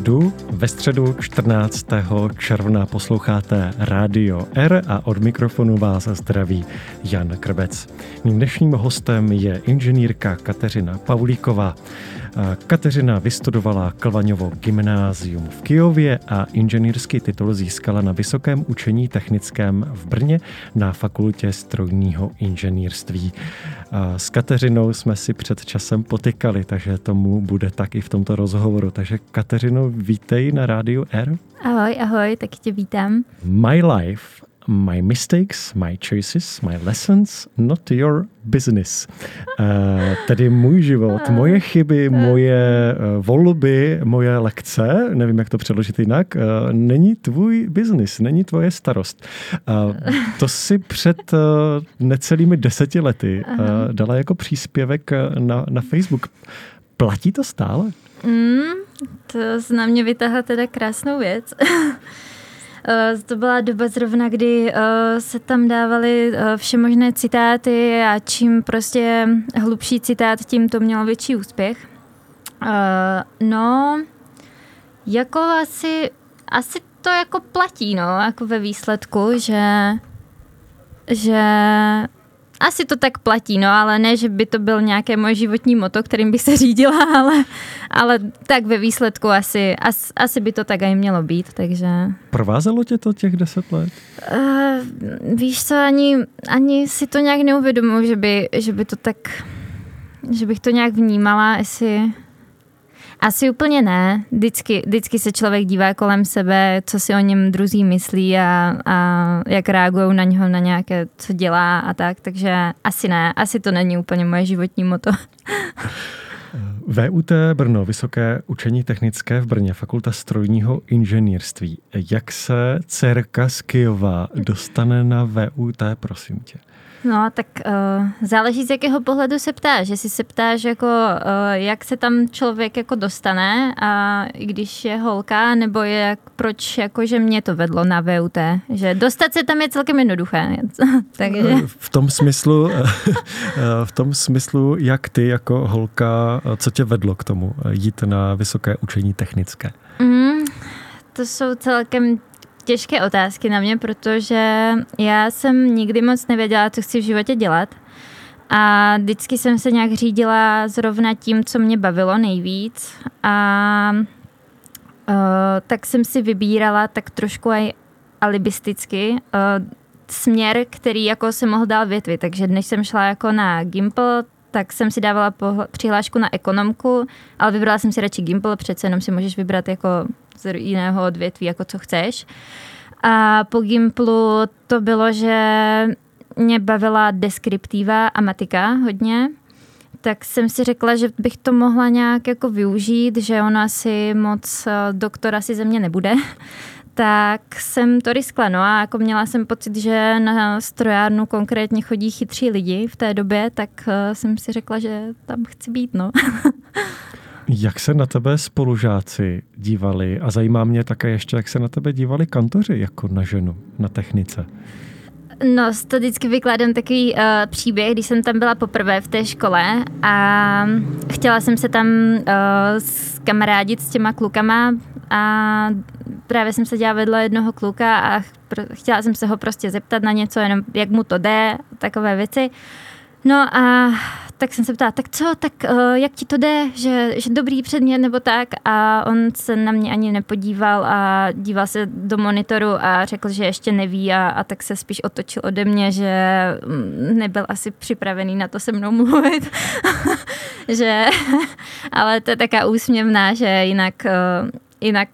středu. Ve středu 14. června posloucháte Rádio R a od mikrofonu vás zdraví Jan Krbec. Mým dnešním hostem je inženýrka Kateřina Pavlíková. Kateřina vystudovala Klvaňovo gymnázium v Kijově a inženýrský titul získala na Vysokém učení technickém v Brně na fakultě strojního inženýrství. S Kateřinou jsme si před časem potykali, takže tomu bude tak i v tomto rozhovoru. Takže Kateřino, vítej na rádiu R. Ahoj, ahoj, taky tě vítám. My life my mistakes, my choices, my lessons, not your business. Uh, tedy můj život, moje chyby, moje uh, volby, moje lekce, nevím, jak to přeložit jinak, uh, není tvůj business, není tvoje starost. Uh, to si před uh, necelými deseti lety uh, dala jako příspěvek na, na Facebook. Platí to stále? Mm, to na mě vytáhla teda krásnou věc. Eh, to byla doba zrovna, kdy eh, se tam dávaly eh, všemožné citáty a čím prostě hlubší citát, tím to mělo větší úspěch. No, jako asi, asi to jako platí, no, jako ve výsledku, že, že asi to tak platí, no, ale ne, že by to byl nějaké moje životní moto, kterým bych se řídila, ale, ale tak ve výsledku asi, as, asi by to tak aj mělo být, takže... Provázelo tě to těch deset let? Uh, víš co, ani, ani si to nějak neuvědomuji, že by, že by to tak, že bych to nějak vnímala, jestli asi úplně ne. Vždycky, vždycky se člověk dívá kolem sebe, co si o něm druzí myslí a, a jak reagují na něho, na nějaké, co dělá a tak. Takže asi ne. Asi to není úplně moje životní moto. VUT Brno, Vysoké učení technické v Brně, Fakulta strojního inženýrství. Jak se dcerka z Kyjova dostane na VUT, prosím tě? No, tak uh, záleží z jakého pohledu se ptáš. Jestli se ptáš, jako, uh, jak se tam člověk jako dostane, a i když je holka, nebo je, jak, proč jako, že mě to vedlo na VUT. Že dostat se tam je celkem jednoduché. Takže... V tom smyslu, v tom smyslu, jak ty jako holka, co tě vedlo k tomu jít na vysoké učení technické? Mm, to jsou celkem těžké otázky na mě, protože já jsem nikdy moc nevěděla, co chci v životě dělat. A vždycky jsem se nějak řídila zrovna tím, co mě bavilo nejvíc. A uh, tak jsem si vybírala tak trošku aj alibisticky uh, směr, který jako se mohl dál větvit. Takže než jsem šla jako na Gimple, tak jsem si dávala přihlášku na ekonomku, ale vybrala jsem si radši Gimple, přece jenom si můžeš vybrat jako z jiného odvětví, jako co chceš. A po Gimplu to bylo, že mě bavila deskriptiva a matika hodně, tak jsem si řekla, že bych to mohla nějak jako využít, že ona asi moc eh, doktora si ze mě nebude. tak jsem to riskla, no a jako měla jsem pocit, že na strojárnu konkrétně chodí chytří lidi v té době, tak eh, jsem si řekla, že tam chci být, no. Jak se na tebe spolužáci dívali a zajímá mě také ještě, jak se na tebe dívali kantoři jako na ženu na technice? No, to vždycky vykládám takový uh, příběh, když jsem tam byla poprvé v té škole a chtěla jsem se tam uh, kamarádit s těma klukama a právě jsem se dělala vedle jednoho kluka a chtěla jsem se ho prostě zeptat na něco, jenom jak mu to jde, takové věci. No a tak jsem se ptala, tak co, tak uh, jak ti to jde, že, že dobrý předmět nebo tak? A on se na mě ani nepodíval a díval se do monitoru a řekl, že ještě neví a, a tak se spíš otočil ode mě, že mm, nebyl asi připravený na to se mnou mluvit, že, ale to je taká úsměvná, že jinak, uh, jinak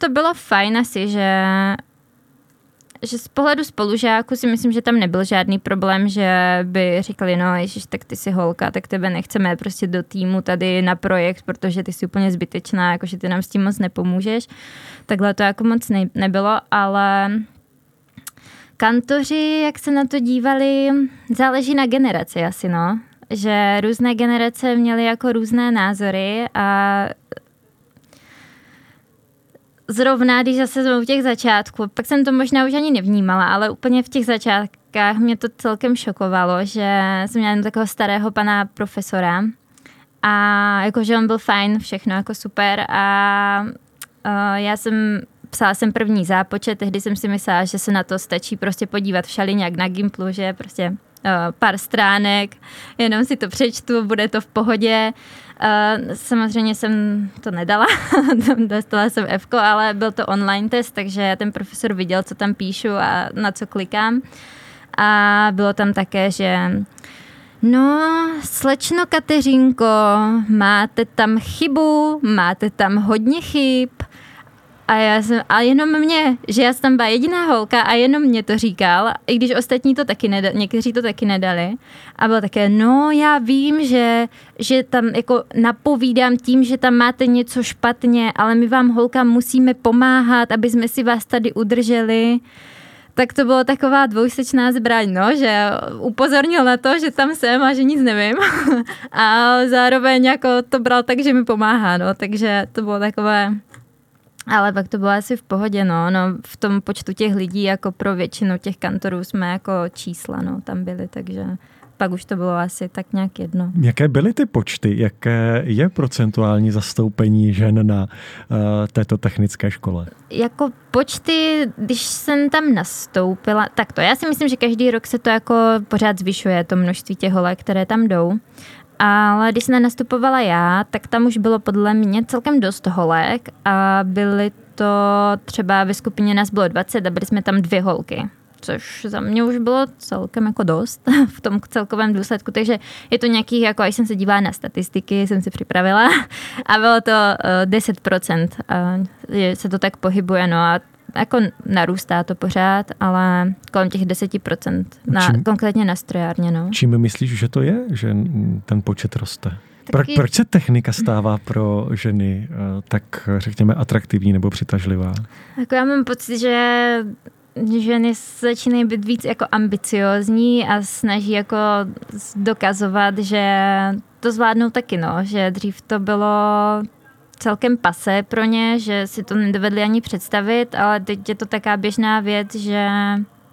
to bylo fajn asi, že že z pohledu spolužáků si myslím, že tam nebyl žádný problém, že by říkali, no ježiš, tak ty jsi holka, tak tebe nechceme prostě do týmu tady na projekt, protože ty jsi úplně zbytečná, jakože ty nám s tím moc nepomůžeš. Takhle to jako moc ne, nebylo, ale kantoři, jak se na to dívali, záleží na generaci asi, no. Že různé generace měly jako různé názory a zrovna, když zase jsme u těch začátků, pak jsem to možná už ani nevnímala, ale úplně v těch začátkách mě to celkem šokovalo, že jsem měla takového starého pana profesora a jakože on byl fajn, všechno jako super a já jsem psala jsem první zápočet, tehdy jsem si myslela, že se na to stačí prostě podívat v nějak na Gimplu, že prostě uh, pár stránek, jenom si to přečtu, bude to v pohodě. Uh, samozřejmě jsem to nedala, dostala jsem F, ale byl to online test, takže ten profesor viděl, co tam píšu a na co klikám. A bylo tam také, že No, slečno Kateřinko, máte tam chybu, máte tam hodně chyb, a, já jsem, a jenom mě, že já jsem tam byla jediná holka a jenom mě to říkal, i když ostatní to taky nedali, někteří to taky nedali. A bylo také, no já vím, že, že tam jako napovídám tím, že tam máte něco špatně, ale my vám holka musíme pomáhat, aby jsme si vás tady udrželi tak to bylo taková dvousečná zbraň, no, že upozornil na to, že tam jsem a že nic nevím. a zároveň jako to bral tak, že mi pomáhá, no, takže to bylo takové ale pak to bylo asi v pohodě, no. no. V tom počtu těch lidí, jako pro většinu těch kantorů jsme jako čísla, no, tam byli, takže pak už to bylo asi tak nějak jedno. Jaké byly ty počty? Jaké je procentuální zastoupení žen na uh, této technické škole? Jako počty, když jsem tam nastoupila, tak to já si myslím, že každý rok se to jako pořád zvyšuje, to množství těch holek, které tam jdou. Ale když jsem nastupovala já, tak tam už bylo podle mě celkem dost holek a byly to třeba ve skupině nás bylo 20 a byli jsme tam dvě holky což za mě už bylo celkem jako dost v tom celkovém důsledku, takže je to nějakých, jako až jsem se dívala na statistiky, jsem si připravila a bylo to 10%, a se to tak pohybuje, no a jako narůstá to pořád, ale kolem těch 10%, na, čím, konkrétně na strojárně. No. Čím myslíš, že to je, že ten počet roste? Pro, proč se technika stává pro ženy eh, tak, řekněme, atraktivní nebo přitažlivá? Jako já mám pocit, že ženy začínají být víc jako ambiciozní a snaží jako dokazovat, že to zvládnou taky, no, že dřív to bylo celkem pase pro ně, že si to nedovedli ani představit, ale teď je to taká běžná věc, že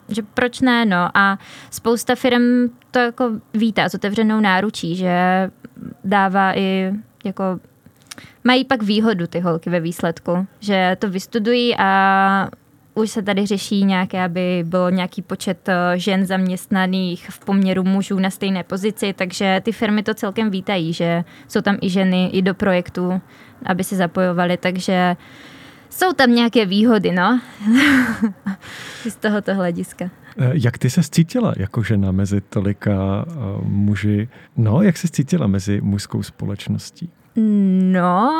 že proč ne, no? A spousta firm to jako vítá s otevřenou náručí, že dává i jako mají pak výhodu ty holky ve výsledku, že to vystudují a už se tady řeší nějaké, aby bylo nějaký počet eh, žen zaměstnaných v poměru mužů na stejné pozici, takže ty firmy to celkem vítají, že jsou tam i ženy i do projektu, aby se zapojovaly, takže jsou tam nějaké výhody, no, z tohoto hlediska. Eh, jak ty se cítila jako žena mezi tolika uh, muži? No, jak se cítila mezi mužskou společností? No,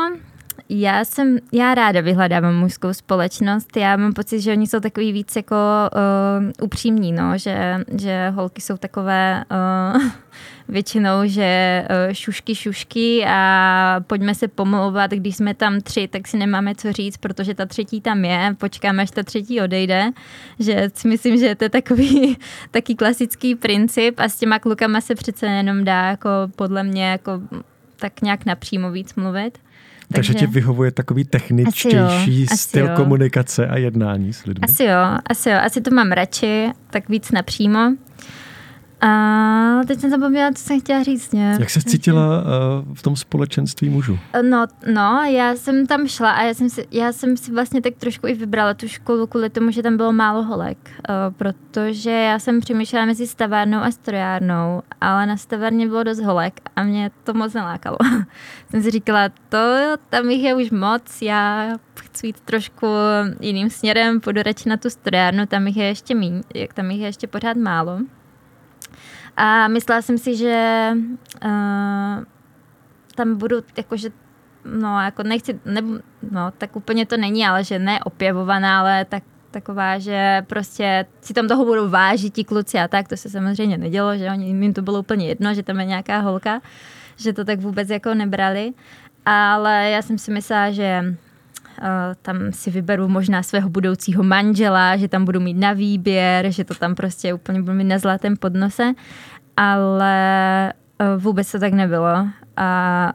já jsem, já ráda vyhledávám mužskou společnost. Já mám pocit, že oni jsou takový víc jako uh, upřímní, no, že, že holky jsou takové uh, většinou, že uh, šušky, šušky a pojďme se pomlouvat, když jsme tam tři, tak si nemáme co říct, protože ta třetí tam je, počkáme, až ta třetí odejde, že si myslím, že to je takový taký klasický princip a s těma klukama se přece jenom dá jako podle mě jako tak nějak napřímo víc mluvit. Takže, Takže ti vyhovuje takový techničtější asi jo, styl asi komunikace a jednání s lidmi? Asi jo, asi jo. Asi to mám radši, tak víc napřímo. A teď jsem zapomněla, co jsem chtěla říct. Nějak. Jak se cítila uh, v tom společenství mužů? No, no, já jsem tam šla a já jsem, si, já jsem si vlastně tak trošku i vybrala tu školu kvůli tomu, že tam bylo málo holek. Uh, protože já jsem přemýšlela mezi stavárnou a strojárnou, ale na stavárně bylo dost holek a mě to moc nelákalo. jsem si říkala, to tam jich je už moc, já chci jít trošku jiným směrem, půjdu radši na tu strojárnu, tam jich je ještě méně, tam jich je ještě pořád málo. A myslela jsem si, že uh, tam budu jakože no jako nechci, ne, no tak úplně to není, ale že ne opěvovaná, ale tak taková, že prostě si tam toho budou vážit ti kluci a tak, to se samozřejmě nedělo, že oni, jim to bylo úplně jedno, že tam je nějaká holka, že to tak vůbec jako nebrali, ale já jsem si myslela, že tam si vyberu možná svého budoucího manžela, že tam budu mít na výběr, že to tam prostě úplně budu mít na zlatém podnose, ale eh, vůbec to tak nebylo. A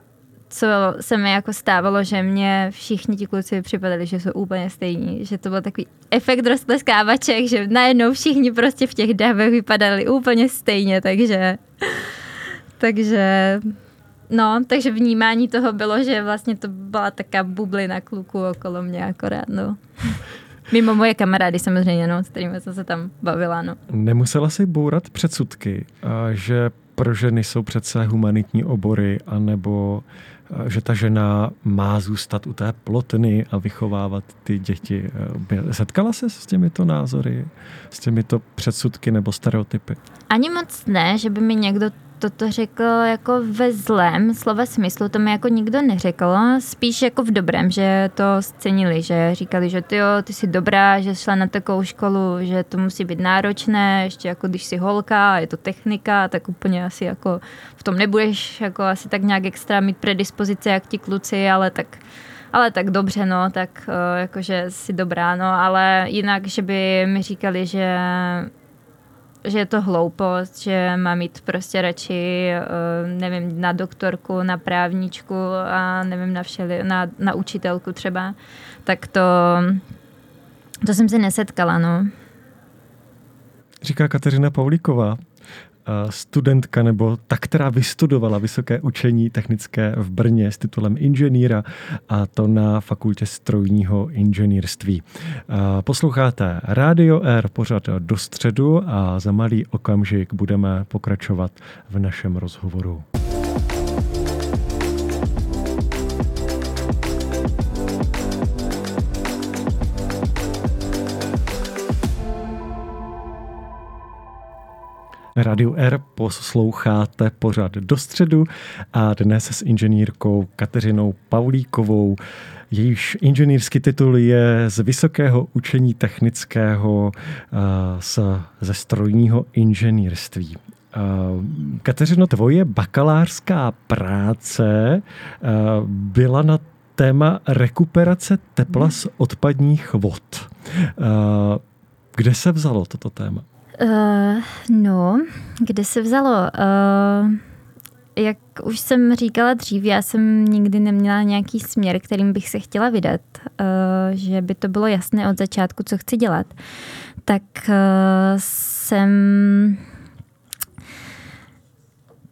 co se mi jako stávalo, že mě všichni ti kluci připadali, že jsou úplně stejní, že to byl takový efekt rozpleskávaček, že najednou všichni prostě v těch davech vypadali úplně stejně, takže takže no, takže vnímání toho bylo, že vlastně to byla taká bublina kluků okolo mě akorát, no. Mimo moje kamarády samozřejmě, no, s kterými jsem se tam bavila, no. Nemusela si bourat předsudky, že pro ženy jsou přece humanitní obory, anebo že ta žena má zůstat u té plotny a vychovávat ty děti. Setkala se s těmito názory, s těmito předsudky nebo stereotypy? Ani moc ne, že by mi někdo toto řekl jako ve zlém slova smyslu, to mi jako nikdo neřekl, spíš jako v dobrém, že to scenili, že říkali, že ty jo, ty jsi dobrá, že šla na takovou školu, že to musí být náročné, ještě jako když jsi holka, je to technika, tak úplně asi jako v tom nebudeš jako asi tak nějak extra mít predispozice jak ti kluci, ale tak ale tak dobře, no, tak eh, jakože si dobrá, no, ale jinak, že by mi říkali, že že je to hloupost, že má mít prostě radši, eh, nevím, na doktorku, na právničku a nevím, na, všeli, na, na učitelku třeba, tak to, to jsem se nesetkala, no. Říká Kateřina Pavlíková, studentka nebo ta, která vystudovala vysoké učení technické v Brně s titulem inženýra a to na fakultě strojního inženýrství. Posloucháte Radio R pořad do středu a za malý okamžik budeme pokračovat v našem rozhovoru. Radio R posloucháte pořád do středu a dnes s inženýrkou Kateřinou Pavlíkovou. Jejíž inženýrský titul je z Vysokého učení technického z, ze strojního inženýrství. Kateřino, tvoje bakalářská práce byla na téma rekuperace tepla z odpadních vod. Kde se vzalo toto téma? Uh, no, kde se vzalo? Uh, jak už jsem říkala dřív, já jsem nikdy neměla nějaký směr, kterým bych se chtěla vydat, uh, že by to bylo jasné od začátku, co chci dělat. Tak uh, jsem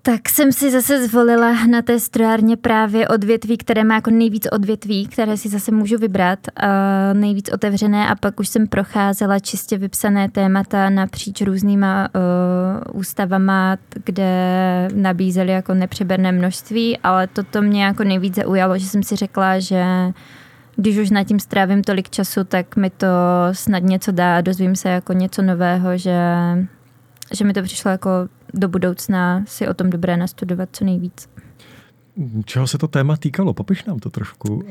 tak jsem si zase zvolila na té strojárně právě odvětví, které má jako nejvíc odvětví, které si zase můžu vybrat, uh, nejvíc otevřené. A pak už jsem procházela čistě vypsané témata napříč různýma uh, ústavama, kde nabízeli jako nepřeberné množství, ale toto mě jako nejvíc zaujalo, že jsem si řekla, že když už nad tím strávím tolik času, tak mi to snad něco dá, dozvím se jako něco nového, že, že mi to přišlo jako do budoucna si o tom dobré nastudovat co nejvíc. Čeho se to téma týkalo? Popiš nám to trošku uh,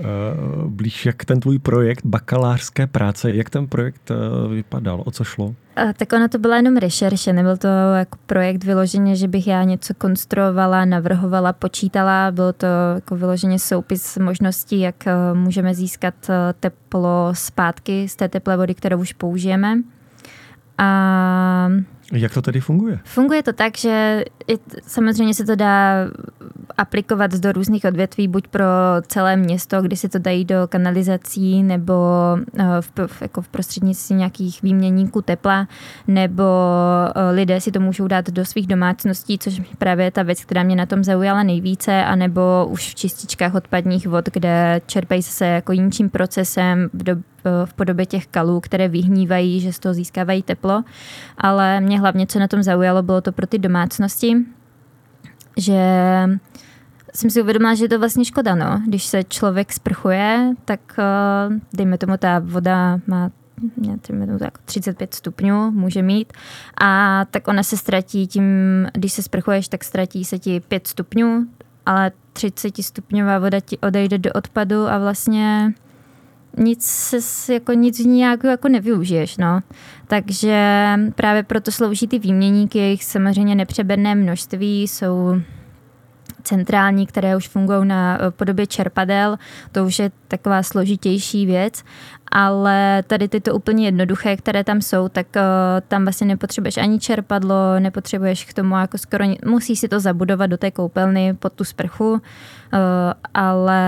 blíž, jak ten tvůj projekt bakalářské práce, jak ten projekt uh, vypadal, o co šlo? Uh, tak ona to byla jenom rešerše, nebyl to jako projekt vyloženě, že bych já něco konstruovala, navrhovala, počítala, bylo to jako vyloženě soupis možností, jak můžeme získat teplo zpátky z té teplé vody, kterou už použijeme. A jak to tedy funguje? Funguje to tak, že samozřejmě se to dá aplikovat do různých odvětví, buď pro celé město, kdy se to dají do kanalizací, nebo eh, v, jako v prostřednictví nějakých výměníků tepla, nebo eh, lidé si to můžou dát do svých domácností, což právě je ta věc, která mě na tom zaujala nejvíce, anebo už v čističkách odpadních vod, kde čerpají se jako jinčím procesem v, do, v podobě těch kalů, které vyhnívají, že z toho získávají teplo. Ale mě hlavně, co na tom zaujalo, bylo to pro ty domácnosti, že jsem si uvědomila, že je to vlastně škoda, no. Když se člověk sprchuje, tak uh, dejme tomu, ta voda má jako 35 stupňů může mít a tak ona se ztratí tím, když se sprchuješ, tak ztratí se ti 5 stupňů, ale 30 stupňová voda ti odejde do odpadu a vlastně nic, se, jako nic nějak jako nevyužiješ, no. Takže právě proto slouží ty výměníky, jejich samozřejmě nepřeberné množství, jsou centrální, které už fungují na eh, podobě čerpadel, to už je taková složitější věc, ale tady tyto úplně jednoduché, které tam jsou, tak uh, tam vlastně nepotřebuješ ani čerpadlo, nepotřebuješ k tomu jako skoro, musíš si to zabudovat do té koupelny pod tu sprchu, uh, ale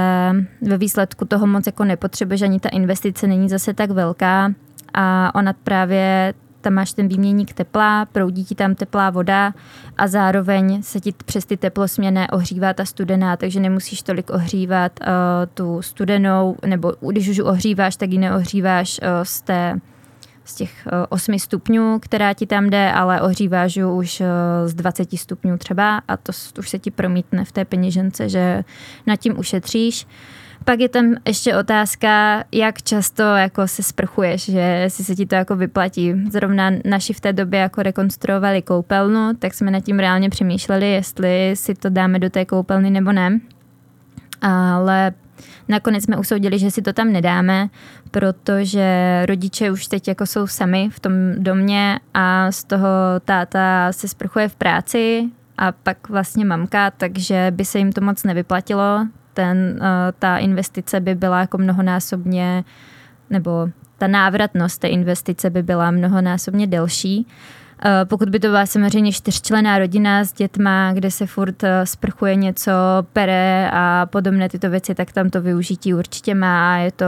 ve výsledku toho moc jako nepotřebuješ, ani ta investice není zase tak velká a ona právě tam máš ten výměník tepla, proudí ti tam teplá voda a zároveň se ti přes ty teplosměné ohřívá ta studená, takže nemusíš tolik ohřívat uh, tu studenou, nebo když už ohříváš, tak ji neohříváš uh, z té z těch 8 stupňů, která ti tam jde, ale ohříváš už z 20 stupňů třeba a to už se ti promítne v té peněžence, že nad tím ušetříš. Pak je tam ještě otázka, jak často jako se sprchuješ, že si se ti to jako vyplatí. Zrovna naši v té době jako rekonstruovali koupelnu, tak jsme nad tím reálně přemýšleli, jestli si to dáme do té koupelny nebo ne. Ale nakonec jsme usoudili, že si to tam nedáme, protože rodiče už teď jako jsou sami v tom domě a z toho táta se sprchuje v práci a pak vlastně mamka, takže by se jim to moc nevyplatilo, ten, eh, ta investice by byla jako mnohonásobně, nebo ta návratnost té investice by byla mnohonásobně delší. Eh, pokud by to byla samozřejmě čtyřčlená rodina s dětma, kde se furt eh, sprchuje něco, pere a podobné tyto věci, tak tam to využití určitě má a je to,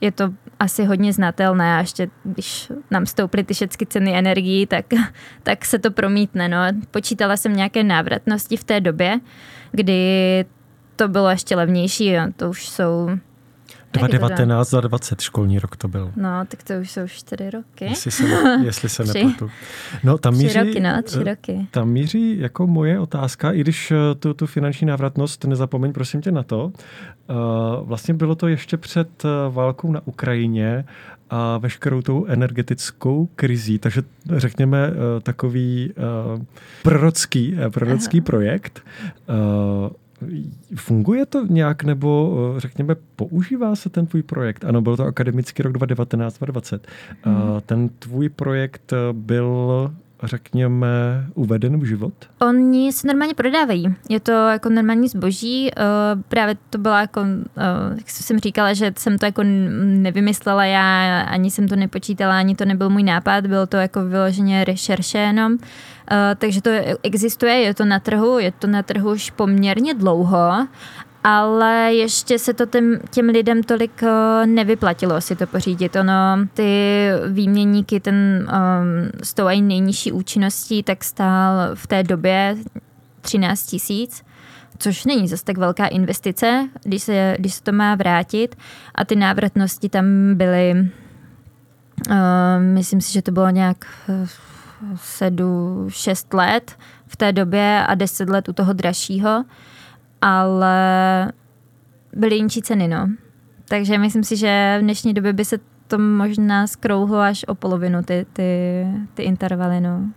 je to asi hodně znatelné a ještě když nám stouply ty všechny ceny energií, tak, tak se to promítne. No. Počítala jsem nějaké návratnosti v té době, kdy to bylo ještě levnější, jo. to už jsou 2019 za 20 školní rok to byl. No, tak to už jsou čtyři roky. Jestli se, jestli se nepletu. No, tam tři míří, roky, no, tři roky. Tam míří jako moje otázka, i když eh, tu, tu finanční návratnost, nezapomeň prosím tě na to. Uh, vlastně bylo to ještě před eh, válkou na Ukrajině a veškerou tou energetickou krizí, takže řekněme takový prorocký, prorocký projekt. Funguje to nějak, nebo eh, řekněme, používá se ten tvůj projekt? Ano, byl to akademický rok 2019-2020. Hmm. Ten tvůj projekt byl řekněme, uveden v život? Oni se normálně prodávají. Je to jako normální zboží. Eh, právě to byla jako, eh, jak jsem říkala, že jsem to jako nevymyslela já, ani jsem to nepočítala, ani to nebyl můj nápad, bylo to jako vyloženě rešerše jenom. Eh, takže to existuje, je to na trhu, je to na trhu už poměrně dlouho ale ještě se to těm, těm lidem tolik uh, nevyplatilo si to pořídit. Ono, ty výměníky, ten um, s tou aj nejnižší účinností, tak stál v té době 13 tisíc což není zase tak velká investice, když se, když se to má vrátit. A ty návratnosti tam byly, uh, myslím si, že to bylo nějak 7, 6 let v té době a 10 let u toho dražšího ale byly jinčí ceny, no. Takže myslím si, že v dnešní době by se to možná skrouhlo až o polovinu, ty, ty, ty intervaly, no.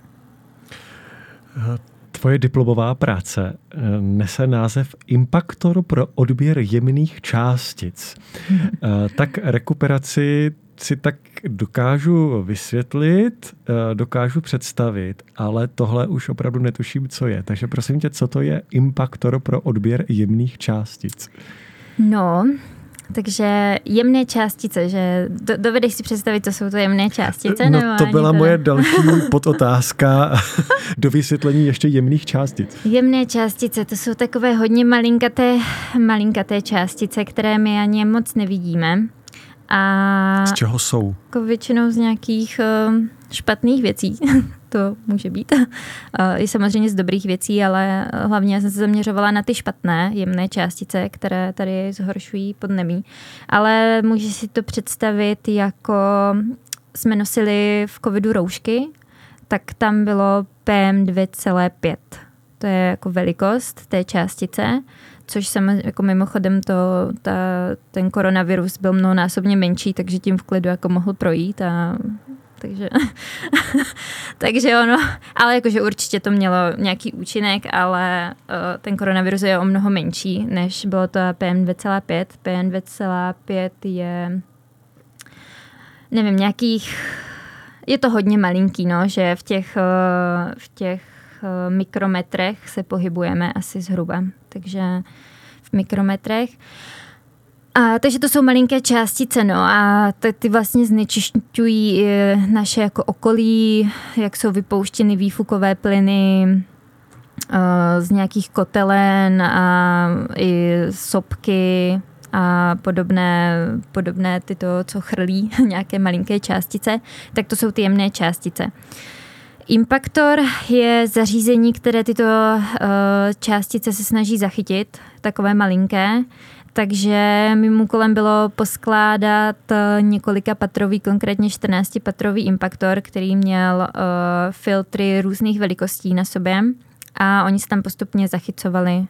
Tvoje diplomová práce eh, nese název Impaktor pro odběr jemných částic. Eh, tak rekuperaci si tak dokážu vysvětlit, eh, dokážu představit, ale tohle už opravdu netuším, co je. Takže prosím tě, co to je impaktor pro odběr jemných částic? No, takže jemné částice, že do, dovedeš si představit, co jsou to jemné částice? No to byla to moje další podotázka do vysvětlení ještě jemných částic. Jemné částice, to jsou takové hodně malinkaté, malinkaté částice, které my ani moc nevidíme. A z čeho jsou? Jako většinou z nějakých uh, špatných věcí. to může být. Uh, I samozřejmě z dobrých věcí, ale hlavně jsem se zaměřovala na ty špatné, jemné částice, které tady zhoršují podnemí. Ale můžeš si to představit jako jsme nosili v covidu roušky, tak tam bylo PM2,5. To je jako velikost té částice což jsem jako mimochodem to, ta, ten koronavirus byl mnohonásobně menší, takže tím v klidu jako mohl projít a takže, takže ono, ale jakože určitě to mělo nějaký účinek, ale uh, ten koronavirus je o mnoho menší, než bylo to PM2,5. PM2,5 je nevím, nějakých je to hodně malinký, no, že v těch, uh, v těch mikrometrech se pohybujeme asi zhruba, takže v mikrometrech. A, takže to jsou malinké částice, no a ty, ty vlastně znečišťují naše jako okolí, jak jsou vypouštěny výfukové plyny uh, z nějakých kotelen a i sopky a podobné, podobné tyto, co chrlí nějaké malinké částice, tak to jsou ty jemné částice. Impaktor je zařízení, které tyto uh, částice se snaží zachytit, takové malinké. Takže mým úkolem bylo poskládat eh, několika patrový, konkrétně 14 patrový impaktor, který měl uh, filtry různých velikostí na sobě a oni se tam postupně zachycovali.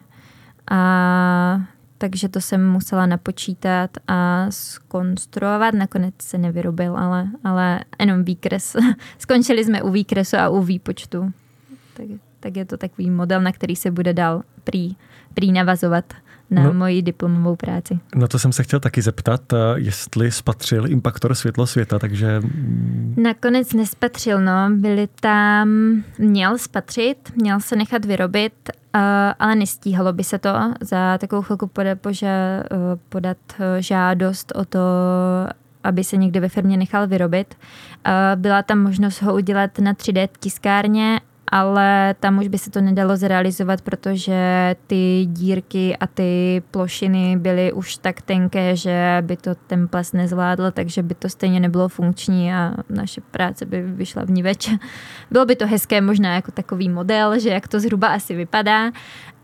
A takže to jsem musela napočítat a skonstruovat. Nakonec se nevyrobil, ale, ale jenom výkres. Skončili jsme u výkresu a u výpočtu. Tak, tak je to takový model, na který se bude dál prý, prý navazovat na no, moji diplomovou práci. Na to jsem se chtěl taky zeptat, eh, jestli spatřil Impaktor světlo světa, takže... Mm, Nakonec nespatřil, no. Byli tam, měl spatřit, měl se nechat vyrobit, uh, ale nestíhalo by se to za takovou chvilku podat, poža, podat žádost o to, aby se někde ve firmě nechal vyrobit. Byla tam možnost ho udělat na 3D tiskárně, ale tam už by se to nedalo zrealizovat, protože ty dírky a ty plošiny byly už tak tenké, že by to ten ples nezvládl, takže by to stejně nebylo funkční a naše práce by vyšla v ní več. Bylo by to hezké možná jako takový model, že jak to zhruba asi vypadá,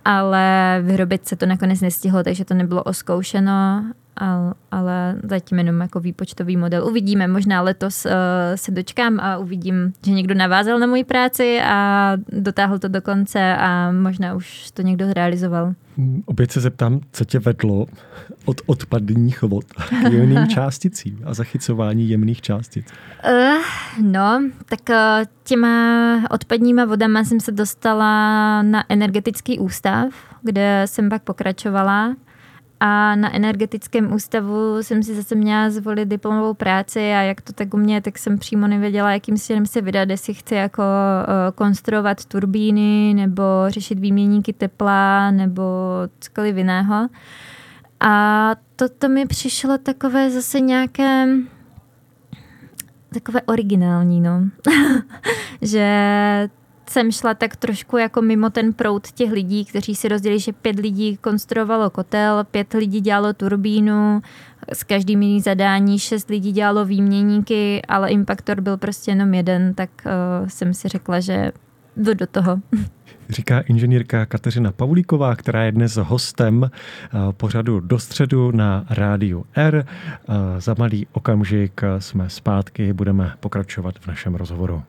ale vyrobit se to nakonec nestihlo, takže to nebylo oskoušeno ale zatím jenom jako výpočtový model. Uvidíme, možná letos uh, se dočkám a uvidím, že někdo navázal na moji práci a dotáhl to do konce a možná už to někdo zrealizoval. Opět se zeptám, co tě vedlo od odpadních vod k jemným částicím a zachycování jemných částic? Uh, no, tak uh, těma odpadníma vodama jsem se dostala na energetický ústav, kde jsem pak pokračovala a na energetickém ústavu jsem si zase měla zvolit diplomovou práci a jak to tak u mě, tak jsem přímo nevěděla, jakým směrem se vydat, jestli chci jako uh, konstruovat turbíny nebo řešit výměníky tepla nebo cokoliv jiného. A toto mi přišlo takové zase nějaké takové originální, no. že jsem šla tak trošku jako mimo ten proud těch lidí, kteří si rozdělili, že pět lidí konstruovalo kotel, pět lidí dělalo turbínu, s každým jiný zadání, šest lidí dělalo výměníky, ale Impactor byl prostě jenom jeden, tak uh, jsem si řekla, že jdu do toho. Říká inženýrka Kateřina Pavlíková, která je dnes hostem eh, pořadu do středu na rádiu R. Eh, za malý okamžik jsme zpátky, budeme pokračovat v našem rozhovoru.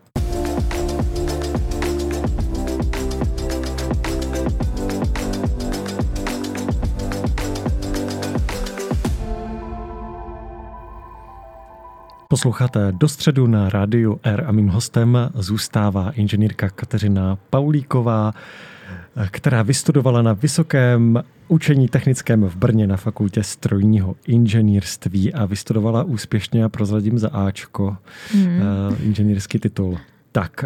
Posloucháte do středu na rádiu R a mým hostem zůstává inženýrka Kateřina Paulíková, která vystudovala na Vysokém učení technickém v Brně na fakultě strojního inženýrství a vystudovala úspěšně a prozradím za Ačko hmm. inženýrský titul. Tak,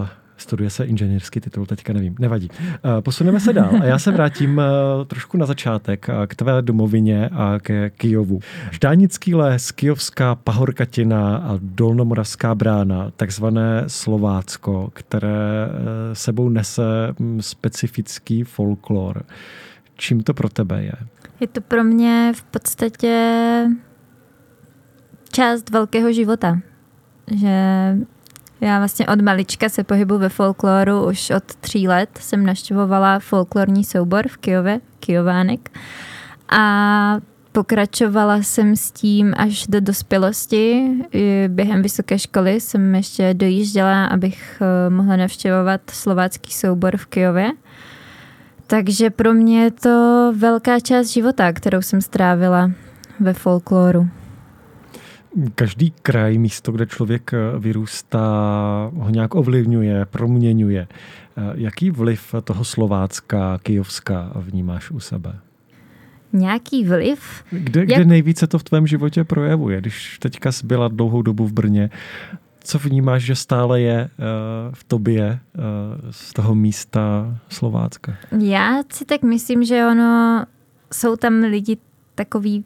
uh, studuje se inženýrský titul, teďka nevím, nevadí. Eh, posuneme se dál a já se vrátím eh, trošku na začátek eh, k tvé domovině a ke Kijovu. Ždánický les, Kijovská pahorkatina a Dolnomoravská brána, takzvané Slovácko, které sebou nese hm, specifický folklor. Čím to pro tebe je? Je to pro mě v podstatě část velkého života. Že já vlastně od malička se pohybu ve folkloru, už od tří let jsem naštěvovala folklorní soubor v Kijově, Kijovánek. A pokračovala jsem s tím až do dospělosti. Během vysoké školy jsem ještě dojížděla, abych eh, mohla navštěvovat slovácký soubor v Kijově. Takže pro mě je to velká část života, kterou jsem strávila ve folkloru. Každý kraj, místo, kde člověk eh, vyrůstá, ho nějak ovlivňuje, proměňuje. Eh, jaký vliv toho Slovácka, Kijovska vnímáš u sebe? Nějaký vliv? Kde, Jak... kde nejvíce to v tvém životě projevuje? Když teďka jsi byla dlouhou dobu v Brně, co vnímáš, že stále je uh, v tobě z toho místa Slovácka? Já si tak myslím, že ono, jsou tam lidi takový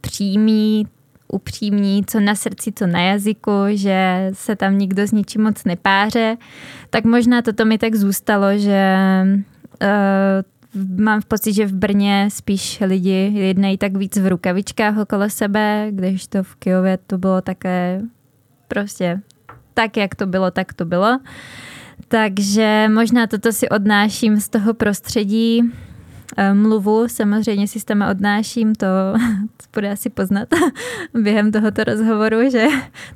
přímý, upřímní, co na srdci, co na jazyku, že se tam nikdo s ničím moc nepáře, tak možná toto mi tak zůstalo, že uh, mám v pocit, že v Brně spíš lidi jednají tak víc v rukavičkách okolo sebe, když to v Kijově to bylo také prostě tak, jak to bylo, tak to bylo. Takže možná toto si odnáším z toho prostředí. Eh, mluvu samozřejmě si s tam odnáším, to, to bude asi poznat během tohoto rozhovoru, že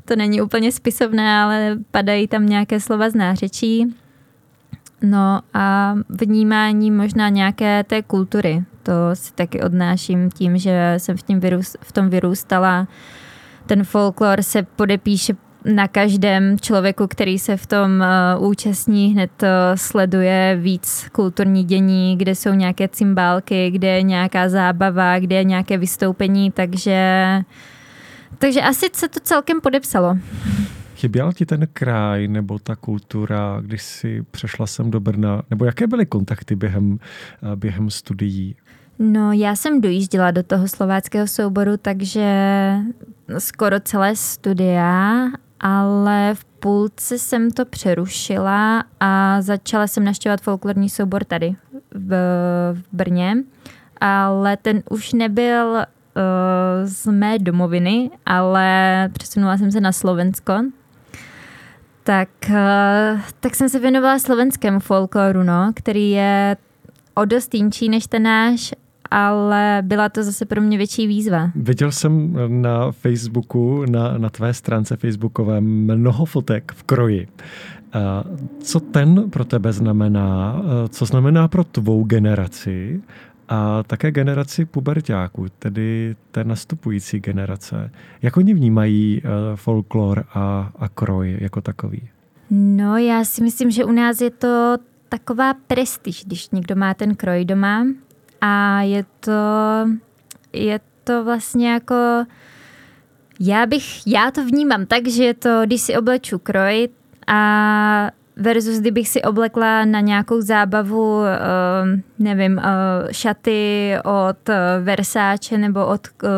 to není úplně spisovné, ale padají tam nějaké slova z nářečí. No a vnímání možná nějaké té kultury, to si taky odnáším tím, že jsem v, tím vyrůst, v tom vyrůstala. Ten folklor se podepíše na každém člověku, který se v tom uh, účastní, hned uh, sleduje víc kulturní dění, kde jsou nějaké cymbálky, kde je nějaká zábava, kde je nějaké vystoupení, takže, takže asi se to celkem podepsalo. Chyběl ti ten kraj nebo ta kultura, když si přešla sem do Brna? Nebo jaké byly kontakty během, eh, během studií? No, já jsem dojížděla do toho slováckého souboru, takže skoro celé studia ale v půlce jsem to přerušila a začala jsem naštěvat folklorní soubor tady v, v Brně, ale ten už nebyl uh, z mé domoviny, ale přesunula jsem se na Slovensko. Tak, uh, tak jsem se věnovala slovenskému folkloru, no, který je o dost jinčí než ten náš ale byla to zase pro mě větší výzva. Viděl jsem na Facebooku, na, na tvé stránce facebookové mnoho fotek v kroji. Co ten pro tebe znamená? Co znamená pro tvou generaci? A také generaci pubertáků, tedy té nastupující generace. Jak oni vnímají e, folklor a, a kroj jako takový? No, já si myslím, že u nás je to taková prestiž, když někdo má ten kroj doma a je to, je to vlastně jako, já bych, já to vnímám tak, že je to, když si obleču kroj a versus kdybych si oblekla na nějakou zábavu, uh, nevím, uh, šaty od Versace nebo od uh,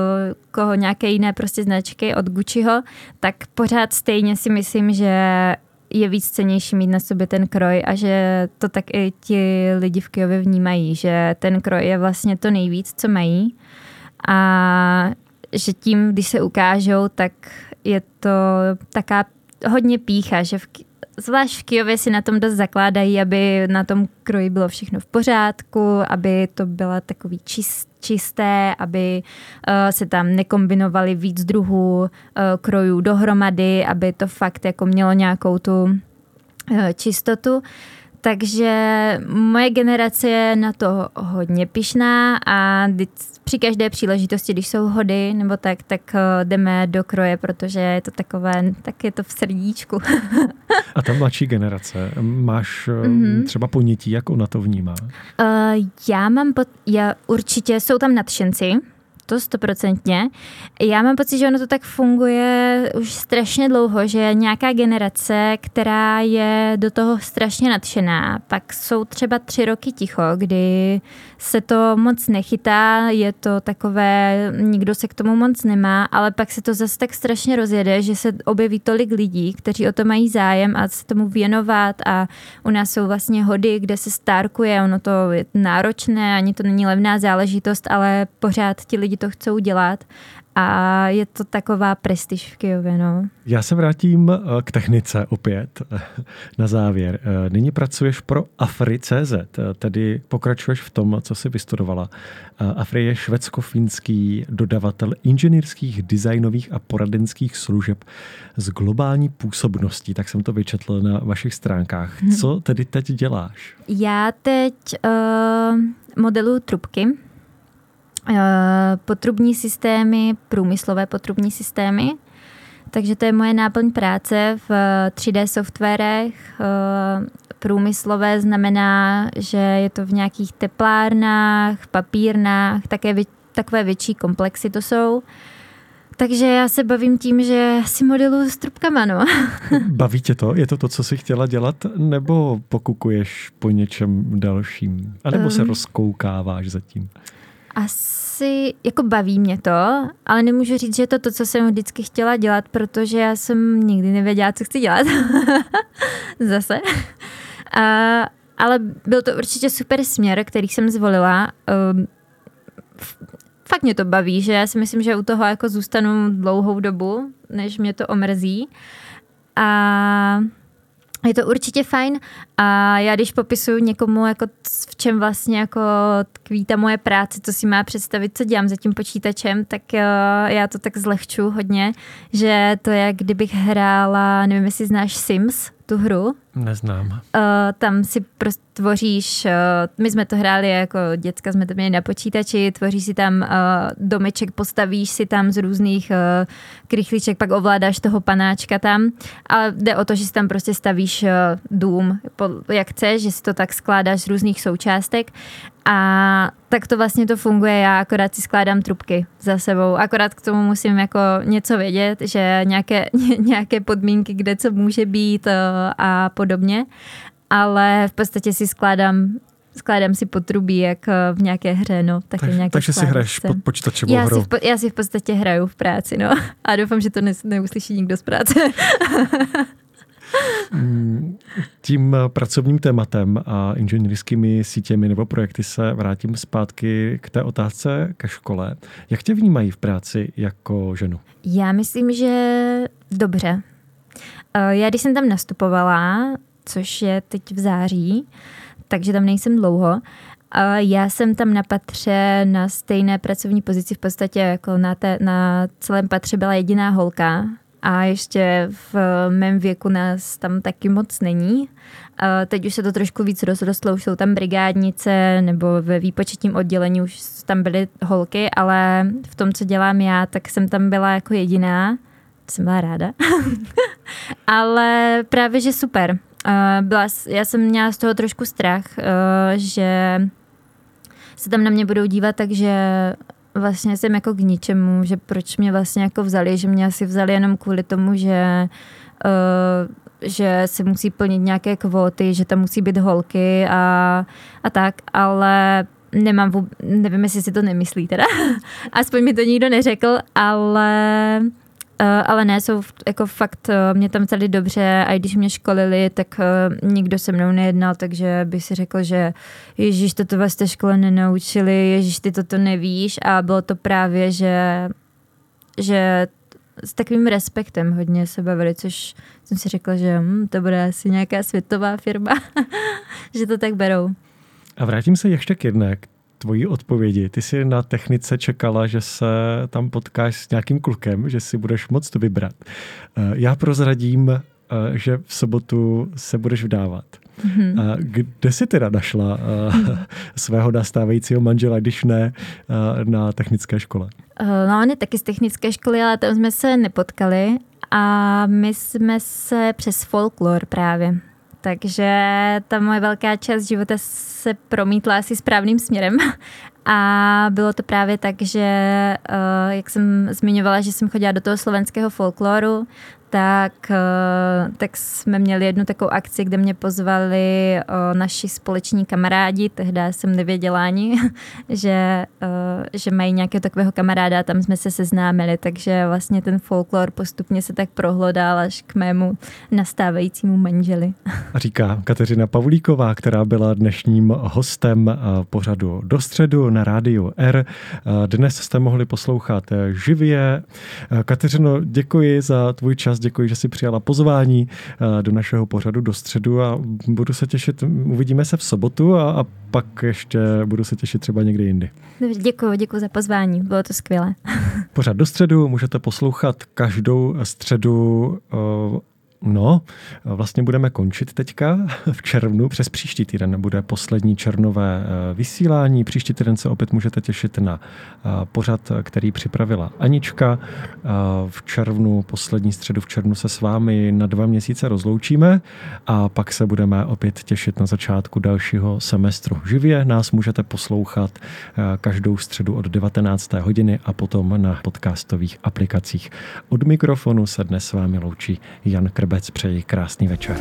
koho nějaké jiné prostě značky, od Gucciho, tak pořád stejně si myslím, že je víc cenější mít na sobě ten kroj a že to tak i ti lidi v Kijově vnímají, že ten kroj je vlastně to nejvíc, co mají. A že tím, když se ukážou, tak je to taká hodně pícha, že v, zvlášť v Kijově si na tom dost zakládají, aby na tom kroji bylo všechno v pořádku, aby to bylo takový čist, čisté, aby uh, se tam nekombinovaly víc druhů uh, krojů dohromady, aby to fakt jako mělo nějakou tu uh, čistotu. Takže moje generace je na to hodně pišná a při každé příležitosti, když jsou hody nebo tak, tak jdeme do kroje, protože je to takové, tak je to v srdíčku. a ta mladší generace, máš mm-hmm. třeba ponětí, jak ona to vnímá? Uh, já mám, pot, já, určitě jsou tam nadšenci, to stoprocentně. Já mám pocit, že ono to tak funguje už strašně dlouho, že nějaká generace, která je do toho strašně nadšená, pak jsou třeba tři roky ticho, kdy se to moc nechytá, je to takové, nikdo se k tomu moc nemá, ale pak se to zase tak strašně rozjede, že se objeví tolik lidí, kteří o to mají zájem a se tomu věnovat a u nás jsou vlastně hody, kde se stárkuje, ono to je náročné, ani to není levná záležitost, ale pořád ti lidi to chcou dělat a je to taková prestiž v Kijově. No. Já se vrátím eh, k technice opět na závěr. Eh, nyní pracuješ pro Afri.cz, eh, tedy pokračuješ v tom, co jsi vystudovala. Afri je švédsko-finský dodavatel inženýrských, designových a poradenských služeb s globální působností, tak jsem to vyčetl na vašich stránkách. Mhm. Co tedy teď děláš? Já teď uh, modelu trubky Eh, potrubní systémy, průmyslové potrubní systémy. Takže to je moje náplň práce v 3D softwarech. Eh, průmyslové znamená, že je to v nějakých teplárnách, papírnách, také vě- takové větší komplexy to jsou. Takže já se bavím tím, že si modelu s trubkama, no. Baví tě to? Je to to, co jsi chtěla dělat? Nebo pokukuješ po něčem dalším? A nebo se um, rozkoukáváš zatím? Asi, jako baví mě to, ale nemůžu říct, že je to to, co jsem vždycky chtěla dělat, protože já jsem nikdy nevěděla, co chci dělat. Zase. A, ale byl to určitě super směr, který jsem zvolila. Um, fakt mě to baví, že já si myslím, že u toho jako zůstanu dlouhou dobu, než mě to omrzí. A je to určitě fajn a já když popisuju někomu, jako v čem vlastně jako tkví ta moje práce, co si má představit, co dělám za tím počítačem, tak uh, já to tak zlehču hodně, že to je, kdybych hrála, nevím, jestli znáš Sims, tu hru. Neznám. Uh, tam si prostě tvoříš, uh, my jsme to hráli jako děcka, jsme to měli na počítači, tvoříš si tam uh, domeček, postavíš si tam z různých uh, krychliček, pak ovládáš toho panáčka tam, ale jde o to, že si tam prostě stavíš dům, jak chceš, že si to tak skládáš z různých součástek a tak to vlastně to funguje, já akorát si skládám trubky za sebou, akorát k tomu musím jako něco vědět, že nějaké, nějaké podmínky, kde co může být eh, a podobně, ale v podstatě si skládám skládám si potrubí, jak eh, v nějaké hře, no. Tak, nějaké takže si hraješ pod počítačovou já hru. Si v, já si v podstatě hraju v práci, no. A doufám, že to ne, neuslyší nikdo z práce. Tím pracovním tématem a inženýrskými sítěmi nebo projekty se vrátím zpátky k té otázce ke škole. Jak tě vnímají v práci jako ženu? Já myslím, že dobře. Eh, já když jsem tam nastupovala, což je teď v září, takže tam nejsem dlouho, já jsem tam na patře na stejné pracovní pozici v podstatě jako na, té, na celém patře byla jediná holka, a ještě v mém věku nás tam taky moc není. Teď už se to trošku víc rozrostlo, už jsou tam brigádnice nebo ve výpočetním oddělení už tam byly holky, ale v tom, co dělám já, tak jsem tam byla jako jediná. Jsem byla ráda. ale právě, že super. Byla, já jsem měla z toho trošku strach, že se tam na mě budou dívat, takže vlastně jsem jako k ničemu, že proč mě vlastně jako vzali, že mě asi vzali jenom kvůli tomu, že uh, že se musí plnit nějaké kvóty, že tam musí být holky a, a tak, ale nemám, vůb, nevím, jestli si to nemyslí teda, aspoň mi to nikdo neřekl, ale Uh, ale ne, jsou jako fakt, uh, mě tam vzali dobře a i když mě školili, tak uh, nikdo se mnou nejednal, takže bych si řekl, že Ježíš, toto vás té škole nenaučili, Ježíš, ty toto nevíš a bylo to právě, že, že s takovým respektem hodně se bavili, což jsem si řekla, že hm, to bude asi nějaká světová firma, že to tak berou. A vrátím se ještě k jedné, tvojí odpovědi. Ty jsi na technice čekala, že se tam potkáš s nějakým klukem, že si budeš moc to vybrat. Eh, já prozradím, eh, že v sobotu se budeš vdávat. Mm-hmm. Kde jsi teda našla mm-hmm. svého nastávajícího manžela, když ne na technické škole? No, on je taky z technické školy, ale tam jsme se nepotkali a my jsme se přes folklor právě takže ta moje velká část života se promítla asi správným směrem. A bylo to právě tak, že, eh, jak jsem zmiňovala, že jsem chodila do toho slovenského folkloru, tak, eh, tak jsme měli jednu takovou akci, kde mě pozvali eh, naši společní kamarádi, tehdy jsem nevěděla ani, že, eh, že mají nějakého takového kamaráda, tam jsme se seznámili, takže vlastně ten folklor postupně se tak prohlodal až k mému nastávajícímu manželi. Říká Kateřina Pavlíková, která byla dnešním hostem pořadu do středu na rádiu R. Dnes jste mohli poslouchat živě. Kateřino, děkuji za tvůj čas, děkuji, že jsi přijala pozvání eh, do našeho pořadu do středu a budu se těšit, uvidíme se v sobotu a, a pak ještě budu se těšit třeba někdy jindy. Děkuji, děkuji za pozvání, bylo to skvělé. Pořád do středu můžete poslouchat každou středu uh, No, vlastně budeme končit teďka v červnu. Přes příští týden bude poslední červnové eh, vysílání. Příští týden se opět můžete těšit na eh, pořad, který připravila Anička. Eh, v červnu, poslední středu v červnu se s vámi na dva měsíce rozloučíme a pak se budeme opět těšit na začátku dalšího semestru. Živě nás můžete poslouchat každou středu od 19. hodiny a potom na podcastových aplikacích. Od mikrofonu se dnes s vámi loučí Jan Krb. Brabec přeji krásný večer.